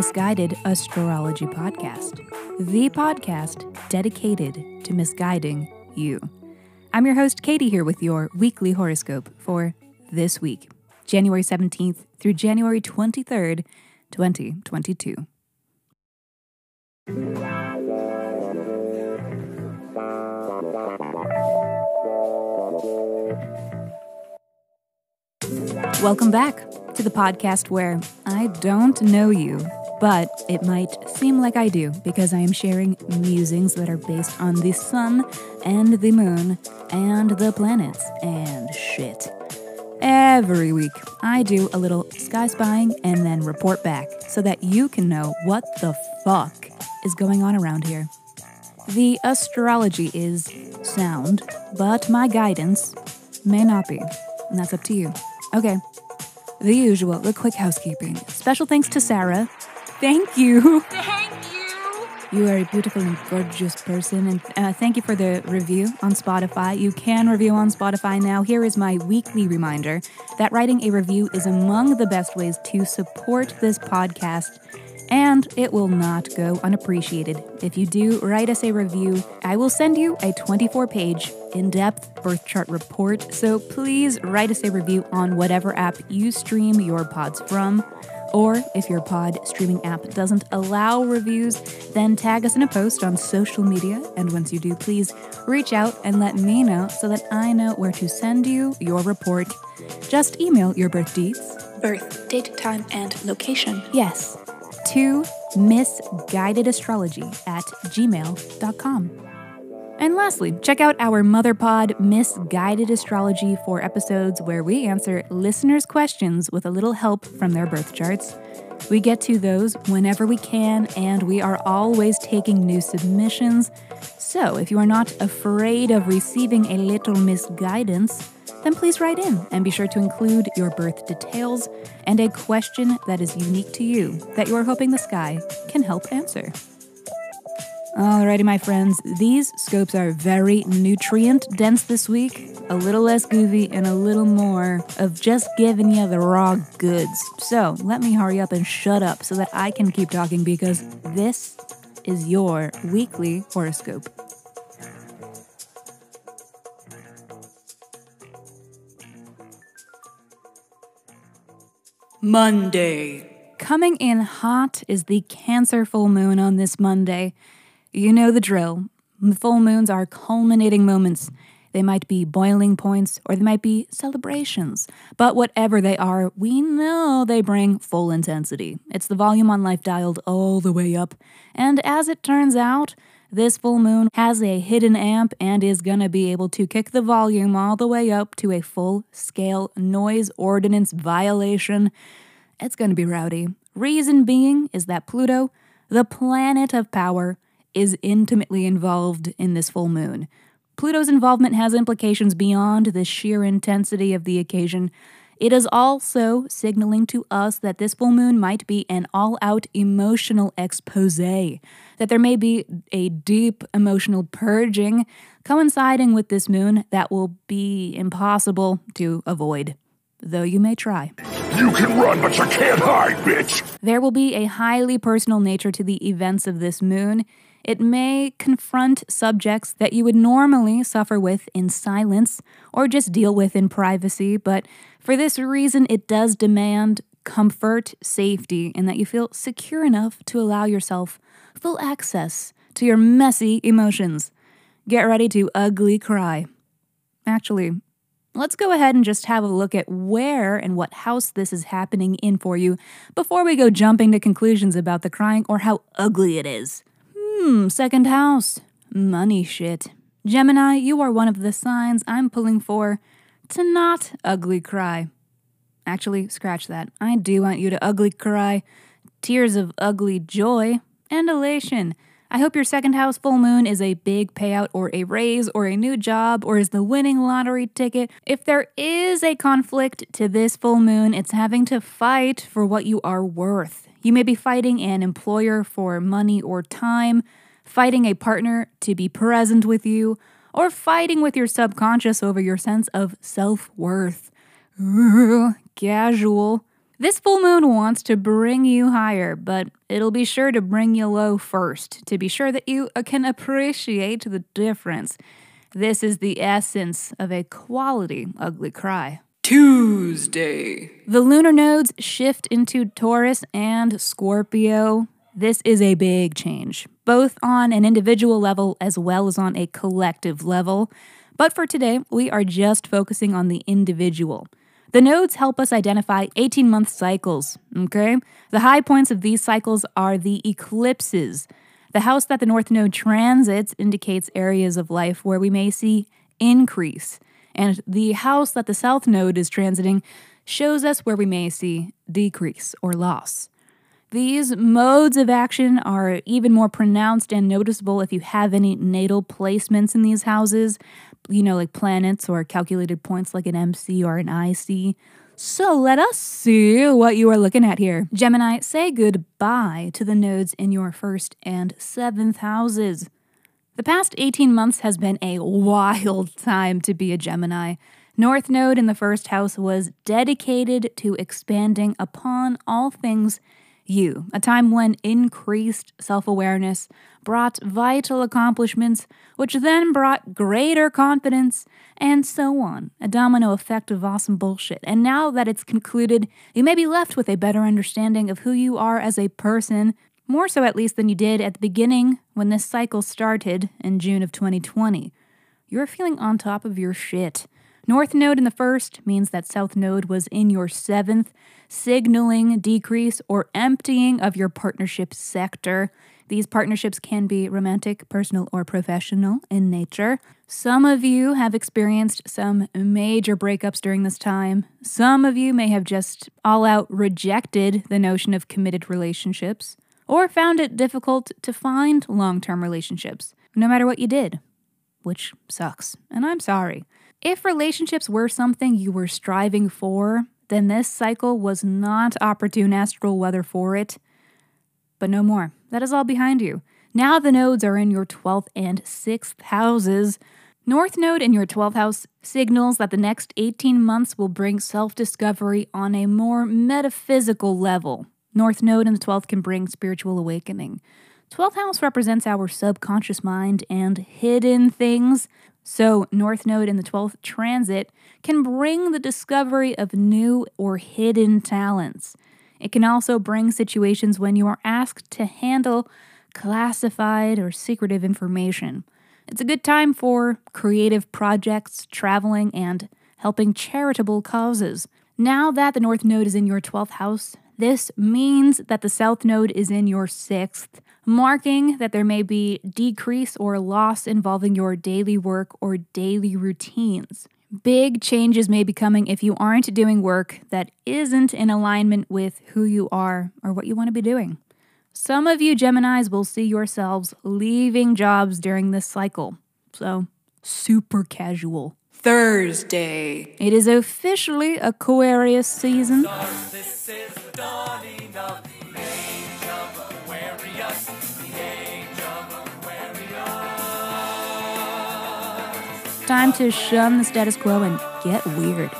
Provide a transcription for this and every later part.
Misguided Astrology Podcast, the podcast dedicated to misguiding you. I'm your host, Katie, here with your weekly horoscope for this week, January 17th through January 23rd, 2022. Welcome back to the podcast where I don't know you, but it might seem like I do because I am sharing musings that are based on the sun and the moon and the planets and shit. Every week, I do a little sky spying and then report back so that you can know what the fuck is going on around here. The astrology is sound, but my guidance may not be, and that's up to you. Okay, the usual, the quick housekeeping. Special thanks to Sarah. Thank you. Thank you. You are a beautiful and gorgeous person, and uh, thank you for the review on Spotify. You can review on Spotify now. Here is my weekly reminder that writing a review is among the best ways to support this podcast, and it will not go unappreciated. If you do write us a review, I will send you a 24 page, in depth birth chart report. So please write us a review on whatever app you stream your pods from. Or if your pod streaming app doesn't allow reviews, then tag us in a post on social media. And once you do, please reach out and let me know so that I know where to send you your report. Just email your birth deeds. Birth, date, time, and location. Yes, to misguidedastrology at gmail.com. And lastly, check out our mother pod, Misguided Astrology, for episodes where we answer listeners' questions with a little help from their birth charts. We get to those whenever we can, and we are always taking new submissions. So if you are not afraid of receiving a little misguidance, then please write in and be sure to include your birth details and a question that is unique to you that you are hoping the sky can help answer. Alrighty, my friends, these scopes are very nutrient dense this week. A little less goofy and a little more of just giving you the raw goods. So let me hurry up and shut up so that I can keep talking because this is your weekly horoscope. Monday. Coming in hot is the Cancer full moon on this Monday. You know the drill. Full moons are culminating moments. They might be boiling points or they might be celebrations. But whatever they are, we know they bring full intensity. It's the volume on life dialed all the way up. And as it turns out, this full moon has a hidden amp and is gonna be able to kick the volume all the way up to a full scale noise ordinance violation. It's gonna be rowdy. Reason being is that Pluto, the planet of power, is intimately involved in this full moon. Pluto's involvement has implications beyond the sheer intensity of the occasion. It is also signaling to us that this full moon might be an all out emotional expose, that there may be a deep emotional purging coinciding with this moon that will be impossible to avoid, though you may try. You can run, but you can't hide, bitch! There will be a highly personal nature to the events of this moon. It may confront subjects that you would normally suffer with in silence or just deal with in privacy, but for this reason, it does demand comfort, safety, and that you feel secure enough to allow yourself full access to your messy emotions. Get ready to ugly cry. Actually, let's go ahead and just have a look at where and what house this is happening in for you before we go jumping to conclusions about the crying or how ugly it is. Hmm, second house. Money shit. Gemini, you are one of the signs I'm pulling for to not ugly cry. Actually, scratch that. I do want you to ugly cry. Tears of ugly joy and elation. I hope your second house full moon is a big payout or a raise or a new job or is the winning lottery ticket. If there is a conflict to this full moon, it's having to fight for what you are worth. You may be fighting an employer for money or time, fighting a partner to be present with you, or fighting with your subconscious over your sense of self worth. Casual. This full moon wants to bring you higher, but it'll be sure to bring you low first to be sure that you can appreciate the difference. This is the essence of a quality ugly cry. Tuesday. The lunar nodes shift into Taurus and Scorpio. This is a big change, both on an individual level as well as on a collective level. But for today, we are just focusing on the individual. The nodes help us identify 18 month cycles, okay? The high points of these cycles are the eclipses. The house that the North Node transits indicates areas of life where we may see increase, and the house that the South Node is transiting shows us where we may see decrease or loss. These modes of action are even more pronounced and noticeable if you have any natal placements in these houses, you know, like planets or calculated points like an MC or an IC. So let us see what you are looking at here. Gemini, say goodbye to the nodes in your first and seventh houses. The past 18 months has been a wild time to be a Gemini. North Node in the first house was dedicated to expanding upon all things you, a time when increased self awareness brought vital accomplishments, which then brought greater confidence, and so on. A domino effect of awesome bullshit. And now that it's concluded, you may be left with a better understanding of who you are as a person, more so at least than you did at the beginning when this cycle started in June of 2020. You're feeling on top of your shit. North node in the first means that south node was in your seventh, signaling decrease or emptying of your partnership sector. These partnerships can be romantic, personal, or professional in nature. Some of you have experienced some major breakups during this time. Some of you may have just all out rejected the notion of committed relationships or found it difficult to find long term relationships, no matter what you did, which sucks. And I'm sorry. If relationships were something you were striving for, then this cycle was not opportune astral weather for it. But no more. That is all behind you. Now the nodes are in your 12th and 6th houses. North node in your 12th house signals that the next 18 months will bring self discovery on a more metaphysical level. North node in the 12th can bring spiritual awakening. 12th house represents our subconscious mind and hidden things. So, North Node in the 12th transit can bring the discovery of new or hidden talents. It can also bring situations when you are asked to handle classified or secretive information. It's a good time for creative projects, traveling, and helping charitable causes. Now that the North Node is in your 12th house, this means that the South Node is in your 6th, marking that there may be decrease or loss involving your daily work or daily routines. Big changes may be coming if you aren't doing work that isn't in alignment with who you are or what you want to be doing. Some of you Geminis will see yourselves leaving jobs during this cycle. So, super casual. Thursday. It is officially Aquarius season. Time to shun the status quo and get weird.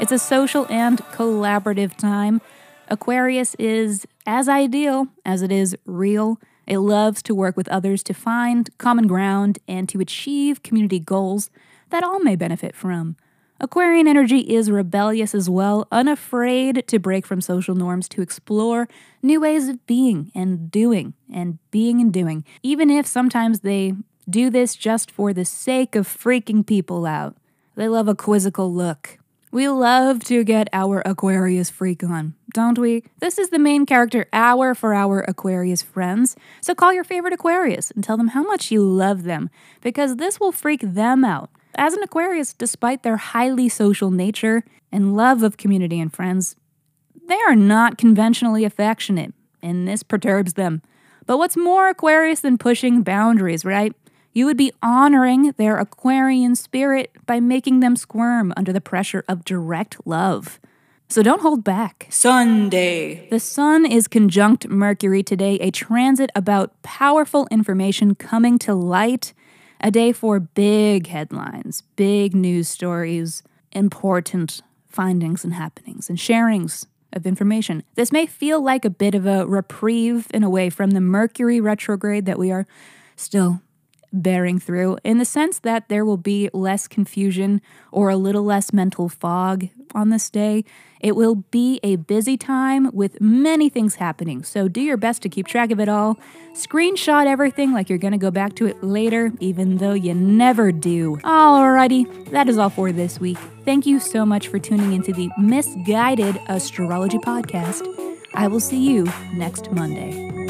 It's a social and collaborative time. Aquarius is as ideal as it is real. It loves to work with others to find common ground and to achieve community goals that all may benefit from. Aquarian energy is rebellious as well, unafraid to break from social norms to explore new ways of being and doing and being and doing, even if sometimes they do this just for the sake of freaking people out. They love a quizzical look. We love to get our Aquarius freak on, don't we? This is the main character hour for our Aquarius friends. So call your favorite Aquarius and tell them how much you love them, because this will freak them out. As an Aquarius, despite their highly social nature and love of community and friends, they are not conventionally affectionate, and this perturbs them. But what's more Aquarius than pushing boundaries, right? You would be honoring their Aquarian spirit by making them squirm under the pressure of direct love. So don't hold back. Sunday. The Sun is conjunct Mercury today, a transit about powerful information coming to light, a day for big headlines, big news stories, important findings and happenings and sharings of information. This may feel like a bit of a reprieve in a way from the Mercury retrograde that we are still bearing through, in the sense that there will be less confusion or a little less mental fog on this day. It will be a busy time with many things happening, so do your best to keep track of it all. Screenshot everything like you're to go back to it later, even though you never do. Alrighty, that is all for this week. Thank you so much for tuning into the Misguided Astrology Podcast. I will see you next Monday.